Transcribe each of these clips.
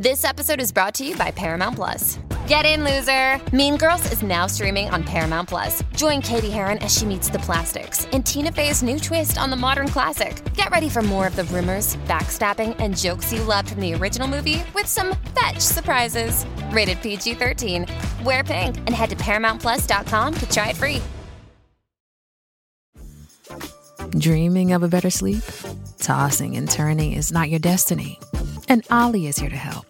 This episode is brought to you by Paramount Plus. Get in, loser! Mean Girls is now streaming on Paramount Plus. Join Cady Heron as she meets the plastics in Tina Fey's new twist on the modern classic. Get ready for more of the rumors, backstabbing, and jokes you loved from the original movie with some fetch surprises. Rated PG 13. Wear pink and head to ParamountPlus.com to try it free. Dreaming of a better sleep? Tossing and turning is not your destiny. And Olly is here to help.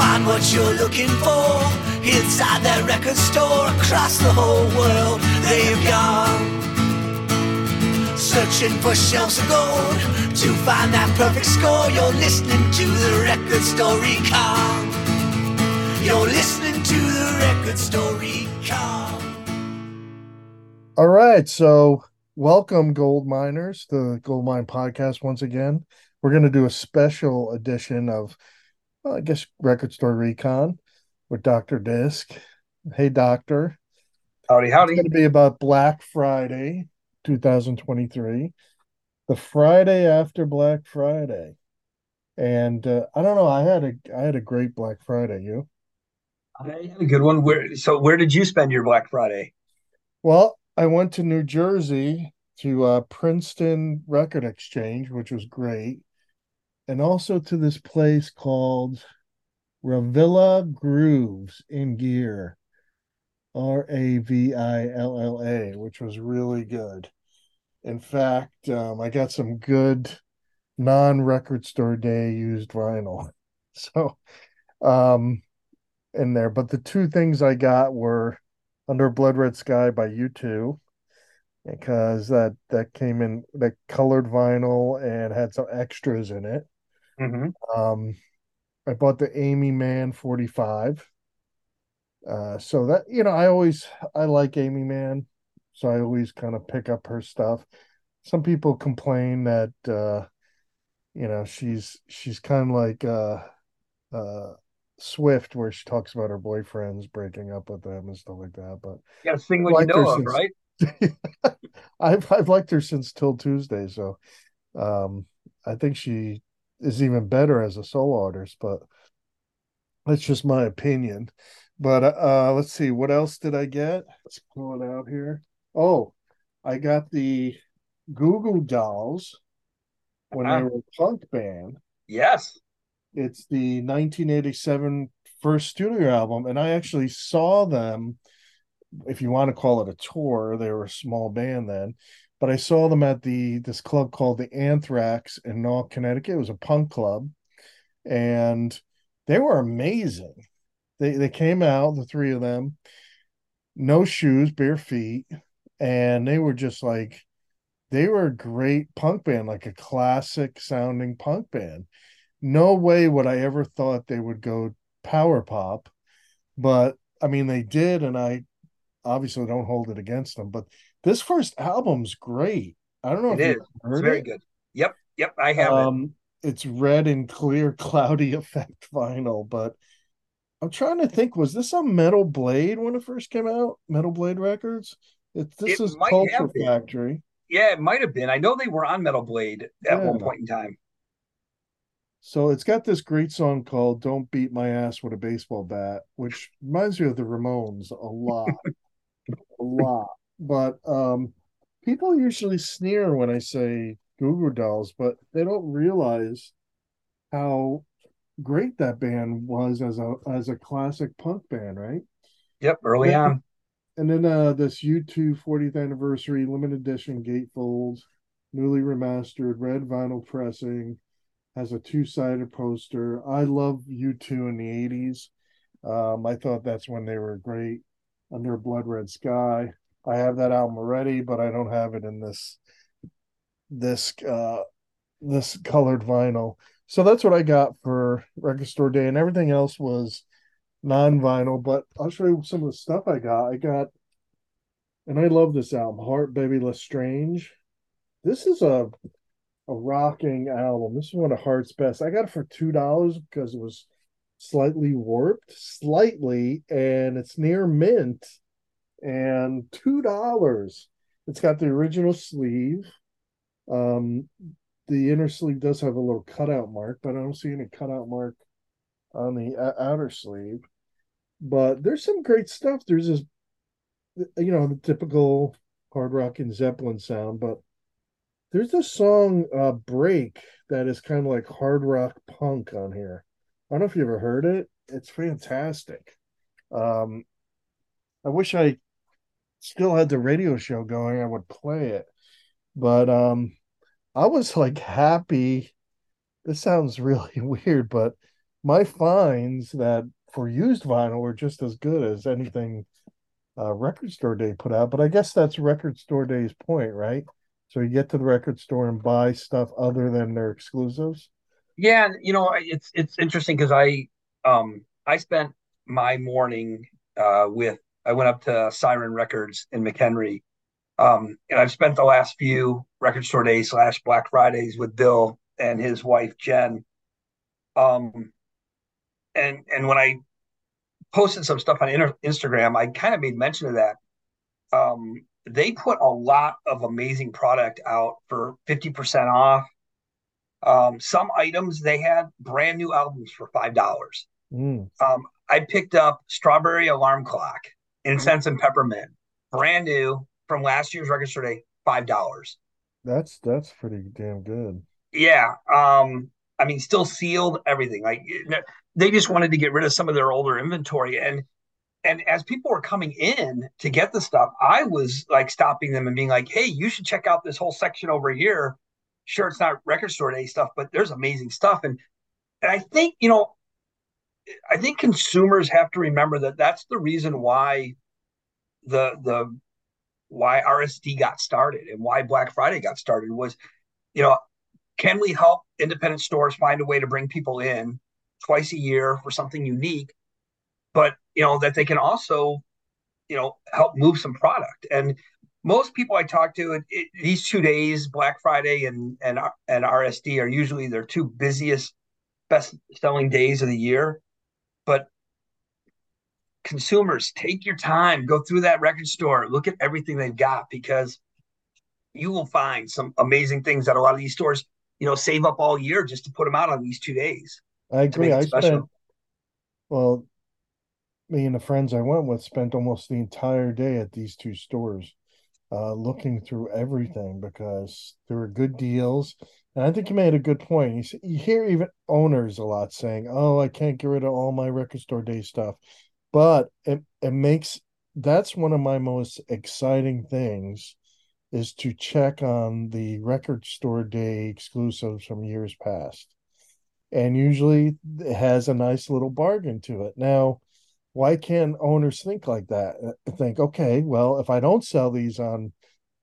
Find what you're looking for inside that record store across the whole world. They've gone searching for shelves of gold to find that perfect score. You're listening to the record store recon. You're listening to the record store recon. All right, so welcome, gold miners, the Goldmine Podcast once again. We're going to do a special edition of, well, I guess, Record Store Recon with Dr. Disc. Hey, Doctor. Howdy, howdy. It's going to be about Black Friday 2023, the Friday after Black Friday. And uh, I don't know, I had a I had a great Black Friday. You? I had a good one. Where so where did you spend your Black Friday? Well, I went to New Jersey to uh, Princeton Record Exchange, which was great, and also to this place called Ravilla Grooves in Gear, R A V I L L A, which was really good. In fact, um, I got some good non-record store day used vinyl. So, um, in there, but the two things I got were Under Blood Red Sky by U2 because that that came in that colored vinyl and had some extras in it. Mm-hmm. Um, I bought the Aimee Mann 45. Uh, so that you know, I always I like Aimee Mann, so I always kind of pick up her stuff. Some people complain that uh, you know, she's she's kind of like uh uh Swift where she talks about her boyfriends breaking up with them and stuff like that, but to sing what you know of, since- right? I've I've liked her since 'Til Tuesday, so um I think she is even better as a solo artist, but that's just my opinion. But uh let's see, what else did I get? Let's pull it out here. Oh, I got the Goo Goo Dolls when they Uh-huh. were a punk band. Yes. It's the 1987 first studio album, and I actually saw them, if you want to call it a tour. They were a small band then, but I saw them at the this club called the Anthrax in North Connecticut. It was a punk club, and they were amazing. They they came out, the three of them, no shoes, bare feet, and they were just like they were a great punk band, like a classic sounding punk band no way would I ever thought they would go power pop, but I mean they did, and I obviously don't hold it against them. But this first album's great. I don't know It if It's heard very it. good. Yep. Yep. I have it. Um, it's red and clear, cloudy effect vinyl, but I'm trying to think, was this on Metal Blade when it first came out? Metal Blade Records? It, this It is Culture. Factory. Yeah, it might have been. I know they were on Metal Blade at one point in time. So it's got this great song called Don't Beat My Ass with a Baseball Bat, which reminds me of the Ramones a lot. a lot. But um people usually sneer when I say Goo Goo Dolls, but they don't realize how great that band was as a as a classic punk band, right? Yep, early Yeah. on. And then uh this U2 40th anniversary limited edition gatefold, newly remastered, red vinyl pressing, has a two-sided poster. I love U2 in the 80s. Um, I thought that's when they were great. Under a Blood Red Sky. I have that album already, but I don't have it in this this uh this colored vinyl. So that's what I got for record store day, and everything else was non-vinyl. But I'll show you some of the stuff I got. I got, and I love this album, Heart Bebe le Strange. This is a a rocking album. This is one of Heart's best. I got it for two dollars because it was slightly warped, slightly, and it's near mint, and two dollars. It's got the original sleeve. Um, the inner sleeve does have a little cutout mark, but I don't see any cutout mark on the outer sleeve. But there's some great stuff. There's this, you know, the typical hard rock and Zeppelin sound, but there's this song uh Break that is kind of like hard rock punk on here. I don't know if you ever heard it. It's fantastic. Um I wish I still had the radio show going, I would play it. But um I was like happy. This sounds really weird, but my finds that for used vinyl were just as good as anything uh, Record Store Day put out. But I guess that's Record Store Day's point, right? So you get to the record store and buy stuff other than their exclusives. Yeah, you know, it's it's interesting because I um I spent my morning uh with I went up to Siren Records in McHenry. Um, and I've spent the last few record store days slash Black Fridays with Bill and his wife Jen. Um, and and when I posted some stuff on inter- Instagram, I kind of made mention of that. Um, they put a lot of amazing product out for 50% off. Um, some items they had brand new albums for five dollars. Mm, Um, I picked up Strawberry Alarm Clock, Incense and Peppermint, brand new from last year's record store day, five dollars. that's that's pretty damn good. Yeah, um, I mean, still sealed, everything. Like they just wanted to get rid of some of their older inventory, and and as people were coming in to get the stuff, I was like stopping them and being like, "Hey, you should check out this whole section over here. Sure, it's not record store day stuff, but there's amazing stuff." And and I think you know, I think consumers have to remember that that's the reason why the the why RSD got started and why Black Friday got started was, you know, can we help independent stores find a way to bring people in twice a year for something unique, but you know that they can also, you know, help move some product. And most people I talk to, it, it, these two days, Black Friday and and and RSD, are usually their two busiest, best selling days of the year. But consumers, take your time, go through that record store, look at everything they've got because you will find some amazing things that a lot of these stores, you know, save up all year just to put them out on these two days. I agree. I special. spent well, me and the friends I went with spent almost the entire day at these two stores, uh, looking through everything because there were good deals. And I think you made a good point. You, hear even owners a lot saying, "Oh, I can't get rid of all my record store day stuff," but it it makes that's one of my most exciting things is to check on the record store day exclusives from years past and usually it has a nice little bargain to it. Now, why can't owners think like that? Uh, Think, okay, well, if I don't sell these on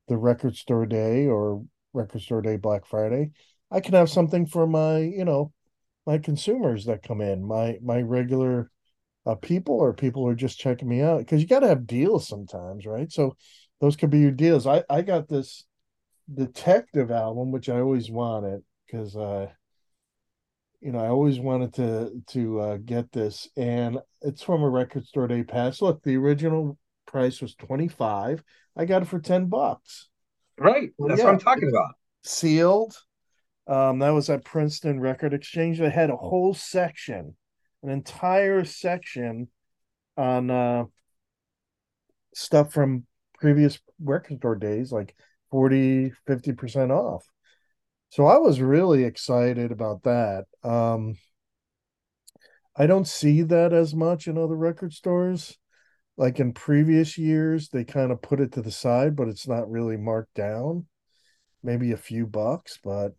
the record store day or record store day Black Friday, I can have something for my, you know, my consumers that come in, my my regular uh, people or people who are just checking me out because you got to have deals sometimes, right? So those could be your deals. I I got this detective album which I always wanted because uh you know, I always wanted to to uh, get this, and it's from a record store day pass. Look, the original price was twenty five. I got it for ten bucks, Right. Well, That's yeah. what I'm talking about. sealed. Um, that was at Princeton Record Exchange. They had a whole section, an entire section on uh, stuff from previous record store days, like 40, 50% off. So I was really excited about that. Um, I don't see that as much in other record stores. Like in previous years, they kind of put it to the side, but it's not really marked down. Maybe a few bucks, but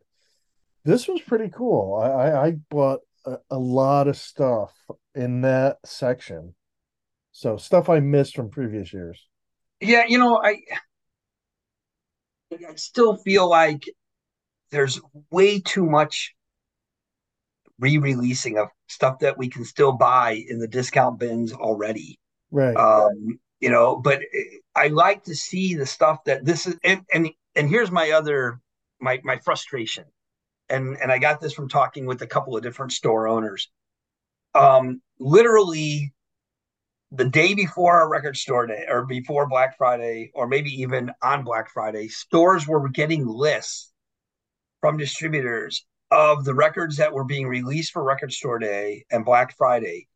this was pretty cool. I I, I bought a, a lot of stuff in that section. So stuff I missed from previous years. Yeah, you know, I I still feel like there's way too much re-releasing of stuff that we can still buy in the discount bins already. Right. Um, you know, but I like to see the stuff that this is and and and here's my other my my frustration. And and I got this from talking with a couple of different store owners. Um literally the day before our record store day or before Black Friday or maybe even on Black Friday, stores were getting lists from distributors of the records that were being released for record store day and Black Friday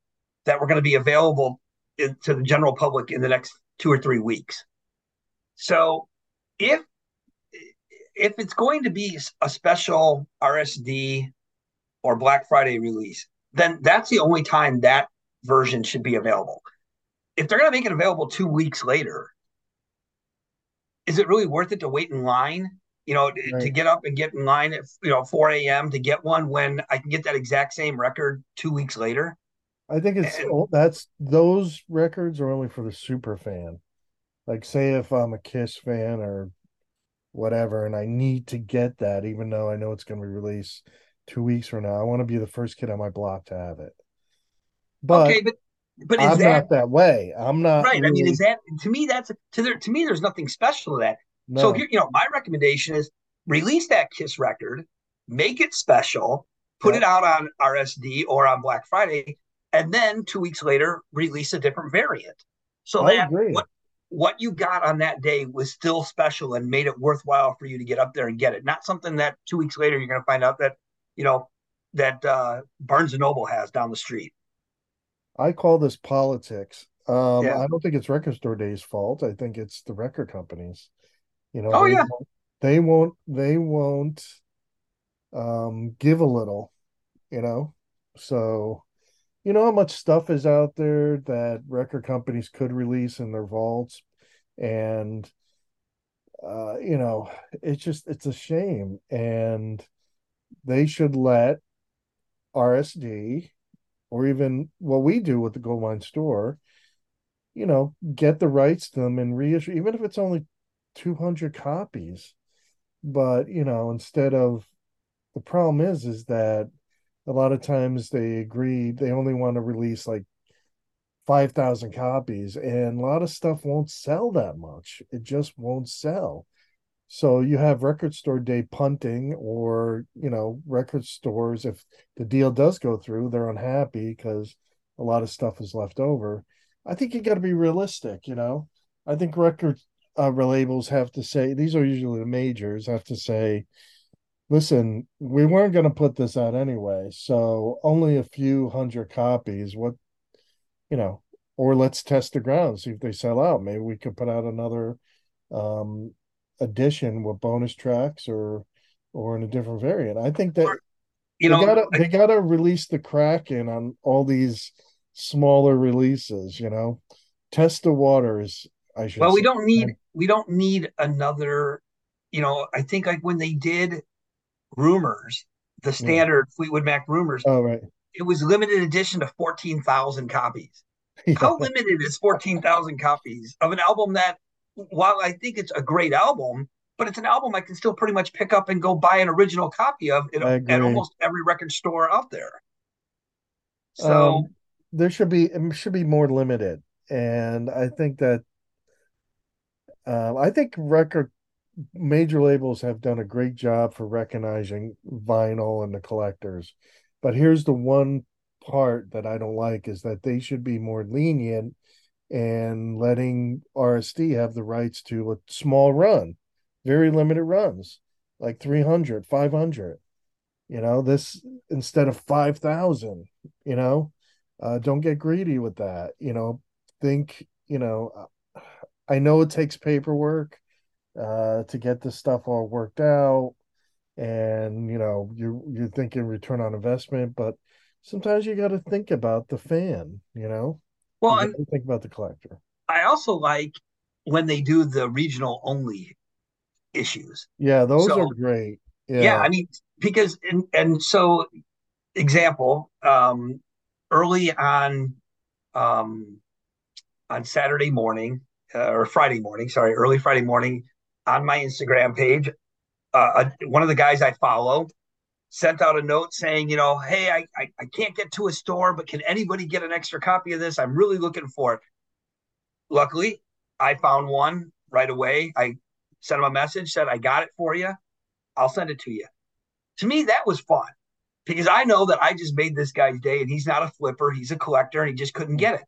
that were going to be available in, to the general public in the next two or three weeks. So if if it's going to be a special RSD or Black Friday release, then that's the only time that version should be available. If they're going to make it available two weeks later, is it really worth it to wait in line? You know, right. to get up and get in line at you know 4 a.m. to get one when I can get that exact same record two weeks later. I think it's and, that's those records are only for the super fan. Like, say if I'm a Kiss fan or whatever, and I need to get that, even though I know it's going to be released two weeks from now, I want to be the first kid on my block to have it. But okay, but but I'm that, not that way. I'm not right. Really... I mean, is that to me? That's to there to me. There's nothing special to that. No. So here, you know, my recommendation is release that Kiss record, make it special, put yeah. it out on RSD or on Black Friday, and then two weeks later release a different variant. So I that agree. what what you got on that day was still special and made it worthwhile for you to get up there and get it. Not something that two weeks later you're going to find out that you know that uh, Barnes and Noble has down the street. I call this politics. Um, yeah. I don't think it's Record Store Day's fault. I think it's the record companies. You know, oh they yeah, won't, they won't they won't um, give a little. You know, so you know how much stuff is out there that record companies could release in their vaults, and uh, you know, it's just it's a shame, and they should let RSD or even what we do with the Goldmine store, you know, get the rights to them and reissue, even if it's only 200 copies. But, you know, instead of the problem is, is that a lot of times they agree, they only want to release like 5,000 copies, and a lot of stuff won't sell that much. It just won't sell. So you have record store day punting, or you know, record stores. If the deal does go through, they're unhappy because a lot of stuff is left over. I think you got to be realistic. You know, I think record uh, labels have to say these are usually the majors have to say, listen, we weren't going to put this out anyway, so only a few hundred copies. What, you know, or let's test the ground, see if they sell out. Maybe we could put out another um edition with bonus tracks or or in a different variant. I think that you know they gotta, I, they gotta release the Kraken on all these smaller releases. You know, test the waters. I should. Well, we don't need we don't need another. You know, I think like when they did rumors, the standard yeah. Fleetwood Mac rumors. Oh right. It was limited edition to fourteen thousand copies. Yeah. How limited is fourteen thousand copies of an album that while I think it's a great album, but it's an album I can still pretty much pick up and go buy an original copy of it at almost every record store out there. So um, there should be should be more limited, and I think that uh, I think record major labels have done a great job for recognizing vinyl and the collectors. But here's the one part that I don't like is that they should be more lenient and letting RSD have the rights to a small run, very limited runs, like 300, 500. You know, this instead of 5,000, you know, uh, don't get greedy with that. You know, think, you know, I know it takes paperwork uh, to get this stuff all worked out. And, you know, you're, you're thinking return on investment, but sometimes you got to think about the fan, you know. Well, You and think about the collector. I also like when they do the regional only issues. Yeah, those So- are great. Yeah, Yeah, I mean, because and and so example, um, early on um on Saturday morning uh, or Friday morning, sorry, early Friday morning on my Instagram page, uh, a- one of the guys I follow sent out a note saying, you know, hey, I, I I can't get to a store, but can anybody get an extra copy of this? I'm really looking for it. Luckily, I found one right away. I sent him a message, said I got it for you. I'll send it to you. To me, that was fun because I know that I just made this guy's day and he's not a flipper, he's a collector and he just couldn't get it.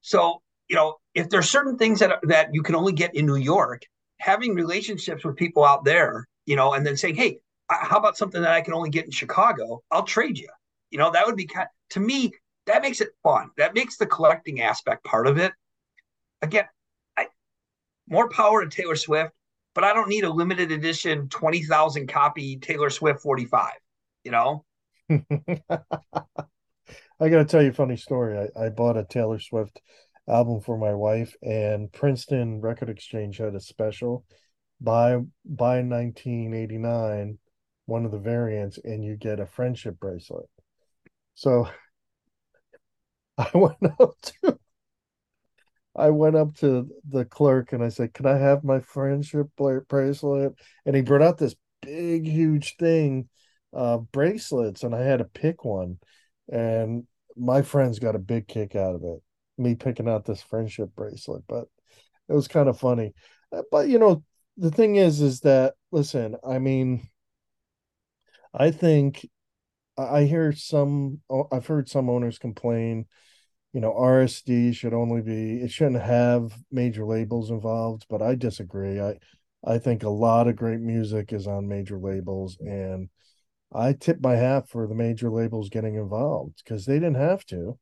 So, you know, if there's certain things that that you can only get in New York, having relationships with people out there, you know, and then saying, "Hey, how about something that I can only get in Chicago? I'll trade you." You know, that would be kind to me that makes it fun. That makes the collecting aspect part of it. Again, I more power to Taylor Swift, but I don't need a limited edition 20,000 copy Taylor Swift 45, you know? I got to tell you a funny story. I, I bought a Taylor Swift album for my wife, and Princeton Record Exchange had a special buy by 1989, one of the variants, and you get a friendship bracelet. So I went up to I went up to the clerk and I said, "Can I have my friendship bracelet?" And he brought out this big, huge thing of bracelets, and I had to pick one. And my friends got a big kick out of it, me picking out this friendship bracelet. But it was kind of funny. Uh, But you know, the thing is, is that listen, I mean, I think I hear some, I've heard some owners complain you know, RSD should only be it shouldn't have major labels involved, but I disagree. I I think a lot of great music is on major labels and I tip my hat for the major labels getting involved because they didn't have to.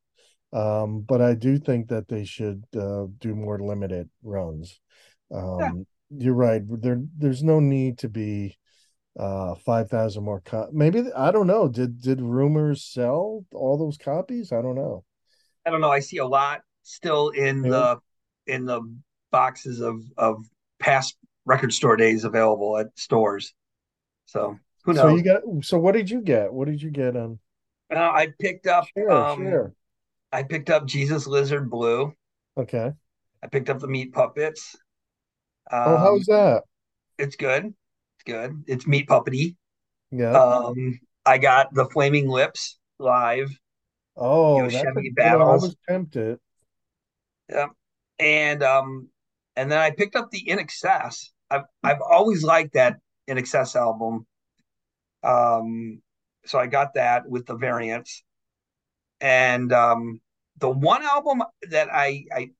Um, but I do think that they should uh, do more limited runs. Um, you're right. There there's no need to be uh 5,000 more co- maybe I don't know. Did did rumors sell all those copies? I don't know. I don't know. I see a lot still in Yeah. the in the boxes of of past record store days available at stores. So who knows? So you got so what did you get? What did you get on? Uh, I picked up Sure, um sure. I picked up Jesus Lizard Blue. Okay. I picked up the Meat Puppets. Oh, Um, how's that? it's good. It's good. It's meat puppety. Yeah. Um, I got the Flaming Lips live. oh, you know, that's a, Chevy you know, I was tempted. Yeah. And um and then I picked up the INXS. I've I've always liked that INXS album. Um so I got that with the variants. And um the one album that I I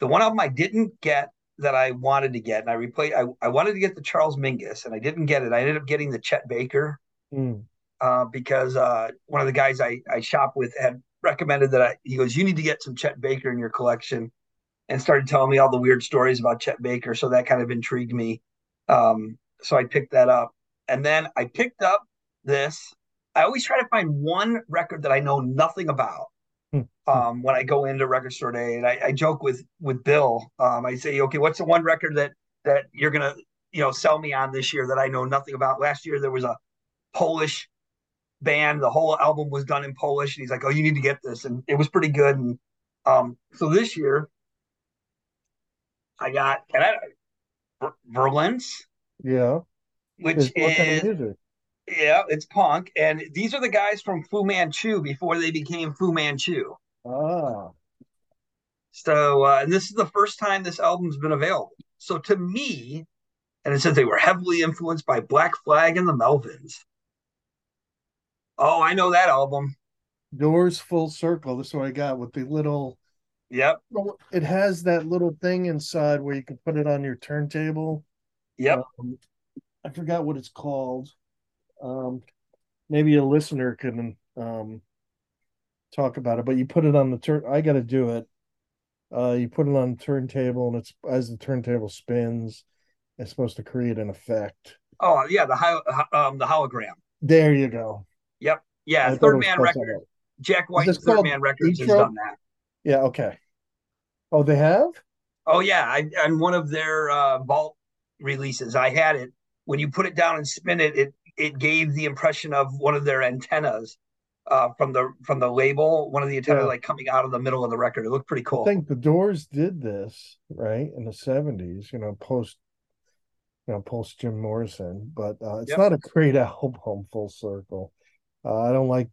the one album I didn't get that I wanted to get and I replayed, I, I wanted to get the Charles Mingus and I didn't get it. I ended up getting the Chet Baker Mm. uh, because uh, one of the guys I, I shop with had recommended that I, he goes, you need to get some Chet Baker in your collection and started telling me all the weird stories about Chet Baker. So that kind of intrigued me. Um, so I picked that up. And then I picked up this. I always try to find one record that I know nothing about Hmm. um, when I go into record store day. And I, I joke with with Bill. Um, I say, okay, what's the one record that that you're gonna you know sell me on this year that I know nothing about? Last year there was a Polish band. The whole album was done in Polish, and he's like, "Oh, you need to get this," and it was pretty good. And um, so this year, I got and I, Ver- Virulence, Yeah. which Is what kind is of music? Yeah, it's punk, and these are the guys from Fu Manchu before they became Fu Manchu. Ah. So, uh, and this is the first time this album's been available. So to me, and it says they were heavily influenced by Black Flag and the Melvins. Oh, I know that album. Doors full circle. This is what I got with the little Yep, it has that little thing inside where you can put it on your turntable. yep. Um, I forgot what it's called. Um, maybe a listener can um talk about it, but you put it on the turn. I got to do it. Uh, you put it on the turntable, and it's as the turntable spins, it's supposed to create an effect. Oh, yeah, the hol- um the hologram. There you go. Yep, yeah. it Third Man called Record. something else. Jack White this and Third Man Records has done that. Yeah. Okay. Oh, they have. Oh yeah, I on one of their uh, vault releases, I had it. When you put it down and spin it, it it gave the impression of one of their antennas uh, from the from the label. One of the antennas Yeah. like coming out of the middle of the record. It looked pretty cool. I think the Doors did this right in the seventies. You know, post, you know, post Jim Morrison. But uh, it's Yep. not a great album. Full circle. Uh, I don't like.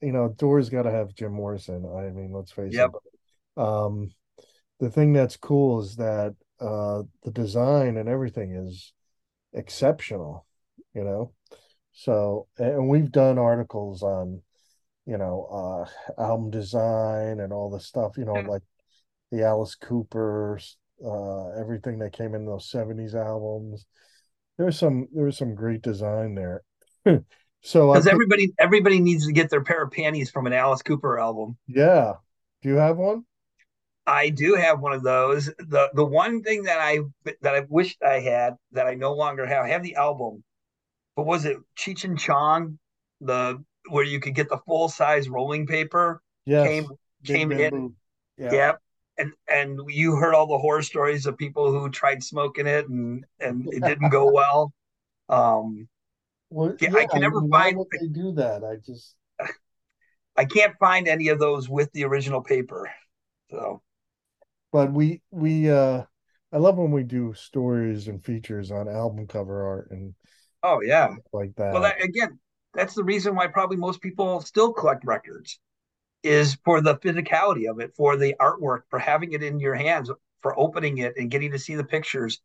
You know, Doors got to have Jim Morrison. I mean, let's face Yep. it. Um, the thing that's cool is that uh, the design and everything is exceptional. You know, so and we've done articles on, you know, uh, album design and all the stuff. You know, like the Alice Cooper, uh, everything that came in those '70s albums. There's some there was some great design there. so Because everybody everybody needs to get their pair of panties from an Alice Cooper album. yeah. Do you have one? I do have one of those. The the one thing that I that I wished I had that I no longer have, I have the album. But was it Cheech and Chong? The where you could get the full size rolling paper Yes. came Big came in. Yeah. Yep. And and you heard all the horror stories of people who tried smoking it and and it didn't go well. Um Well, Yeah, I can never mean, find- they do that? I just I can't find any of those with the original paper. So but we we uh I love when we do stories and features on album cover art and oh yeah. like that. Well, that, again, that's the reason why probably most people still collect records, is for the physicality of it, for the artwork, for having it in your hands, for opening it and getting to see the pictures.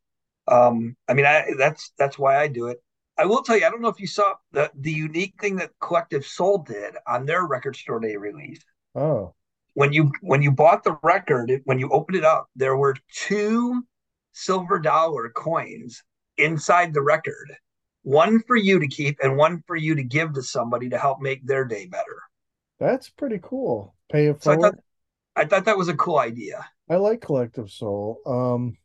Um, I mean, I that's that's why I do it. I will tell you, I don't know if you saw the the unique thing that Collective Soul did on their record store day release. oh, When you when you bought the record, when you opened it up, there were two silver dollar coins inside the record one for you to keep and one for you to give to somebody to help make their day better. that's pretty cool. Pay it So I forward. thought I thought that was a cool idea. I like Collective Soul. Um,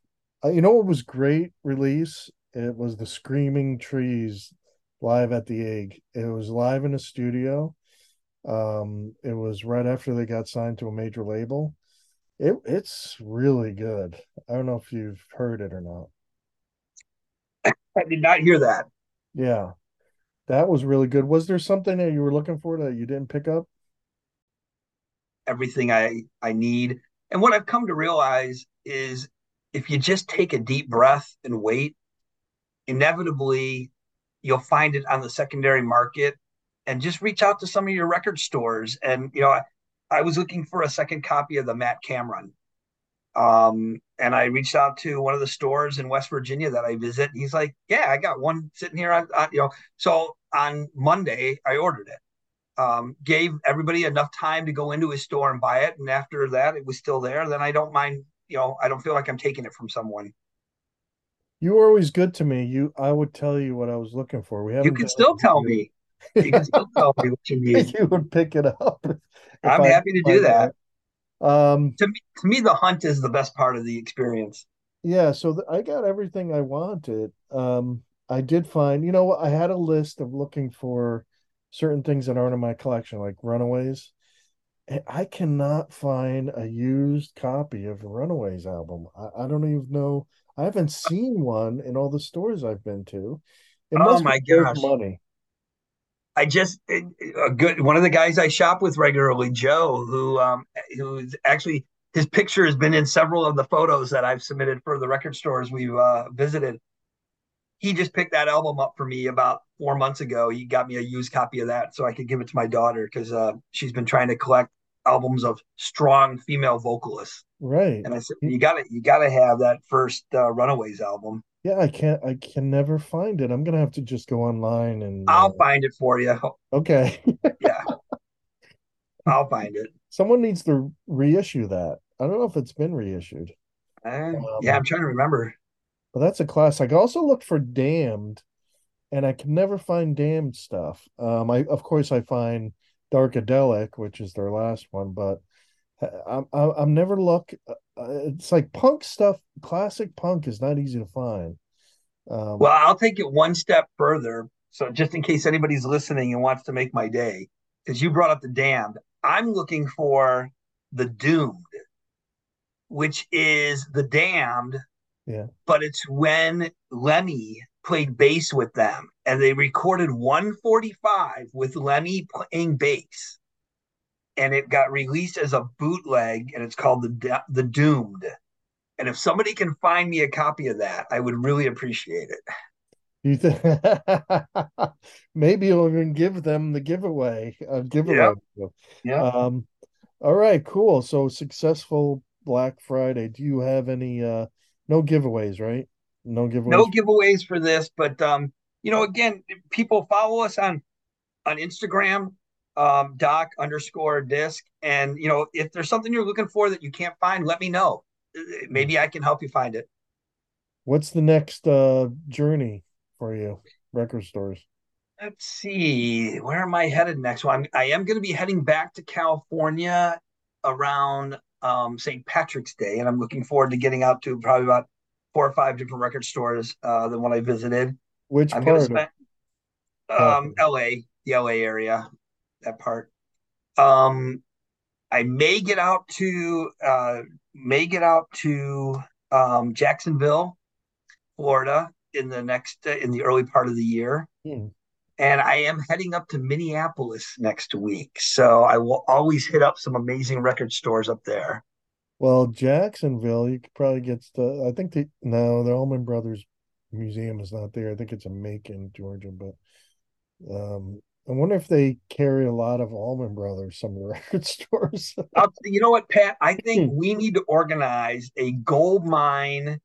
you know what was great release? It was the Screaming Trees live at the Egg. It was live in a studio. Um, it was right after they got signed to a major label. It it's really good. I don't know if you've heard it or not. I did not hear that. Yeah, that was really good. Was there something that you were looking for that you didn't pick up? Everything I I need. And what I've come to realize is if you just take a deep breath and wait, inevitably you'll find it on the secondary market and just reach out to some of your record stores. And you know, I, I was looking for a second copy of the Matt Cameron. Um, and I reached out to one of the stores in West Virginia that I visit. He's like, "Yeah, I got one sitting here on, on you know." So on Monday, I ordered it. Um, gave everybody enough time to go into his store and buy it, and after that, it was still there. Then I don't mind, you know, I don't feel like I'm taking it from someone. You were always good to me. You, I would tell you what I was looking for. We have You can still tell me. You can still tell me what you need. you would pick it up. I'm I happy to do that. Um, To me, to me, the hunt is the best part of the experience. yeah, so th- I got everything I wanted. Um, I did find, you know I had a list of looking for certain things that aren't in my collection, like Runaways. I cannot find a used copy of Runaways album. I, I don't even know. I haven't seen one in all the stores I've been to. It Oh must my be gosh. money. I just a good one of the guys I shop with regularly, Joe, who um who's actually his picture has been in several of the photos that I've submitted for the record stores we've uh, visited. He just picked that album up for me about four months ago. He got me a used copy of that so I could give it to my daughter because uh, she's been trying to collect albums of strong female vocalists. Right. And I said, you got to you got to have that first uh, Runaways album. Yeah, I can't, I can never find it. I'm gonna have to just go online and I'll uh, find it for you. okay. Yeah, I'll find it. Someone needs to reissue that. I don't know if it's been reissued, Uh, yeah, I'm trying to remember. but that's a classic. I also looked for Damned, and I can never find Damned stuff. Um, I of course I find Darkadelic, which is their last one, but uh, I'm I'm, I'm never look. Uh, It's like punk stuff. Classic punk is not easy to find. Um, Well, I'll take it one step further. So, just in case anybody's listening and wants to make my day, because you brought up the damned, I'm looking for the Doomed, which is the Damned. Yeah. But it's when Lemmy played bass with them, and they recorded 145 with Lemmy playing bass, and it got released as a bootleg, and it's called the the Doomed. And if somebody can find me a copy of that, I would really appreciate it. You think maybe you'll even give them the giveaway? Uh, giveaway. Yep. Yeah. Um. All right. Cool. So successful Black Friday. Do you have any? uh No giveaways, right? No giveaways. no giveaways for this, but um, you know, again, people follow us on on Instagram, um, doc underscore disc, and you know, if there's something you're looking for that you can't find, let me know. Maybe I can help you find it. What's the next uh journey for you? Record stores. Let's see, where am I headed next? Well, I'm, I am going to be heading back to California around um, St. Patrick's Day, and I'm looking forward to getting out to probably about four or five different record stores uh, than when I visited. Which I'm part? of- spend um, L.A., the L.A. area, that part. Um, I may get out to uh, may get out to um, Jacksonville, Florida, in the next uh, in the early part of the year. Hmm. And I am heading up to Minneapolis next week, so I will always hit up some amazing record stores up there. Well, Jacksonville, you could probably get the. I think the no, the Allman Brothers Museum is not there. I think it's in Macon, Georgia. But um, I wonder if they carry a lot of Allman Brothers. Some of the record stores. You know what, Pat? I think we need to organize a Goldmine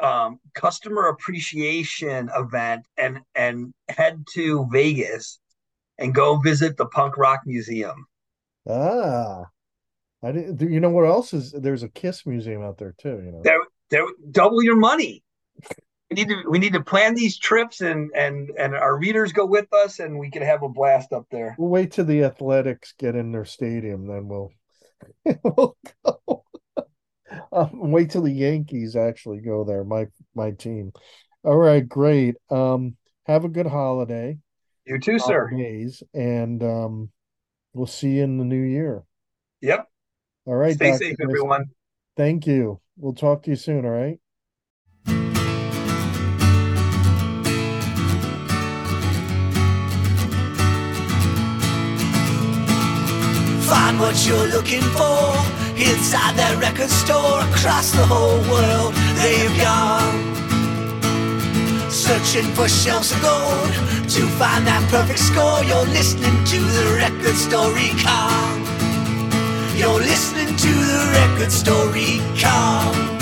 um, customer appreciation event and and head to Vegas and go visit the punk rock museum. ah, I didn't. You know what else is? There's a Kiss museum out there too. You know. There, there, double your money. We need to we need to plan these trips and and and our readers go with us and we can have a blast up there. We'll wait till the Athletics get in their stadium, then we'll we'll go. um, wait till the Yankees actually go there. My my team. All right, great. Um, have a good holiday. You too, sir. Holidays, and um, we'll see you in the new year. Yep. All right, Stay Dr. safe, everyone. Thank you. We'll talk to you soon. All right. Find what you're looking for inside that record store across the whole world. They've gone searching for shelves of gold to find that perfect score. You're listening to the record store recon. You're listening to the record store recon.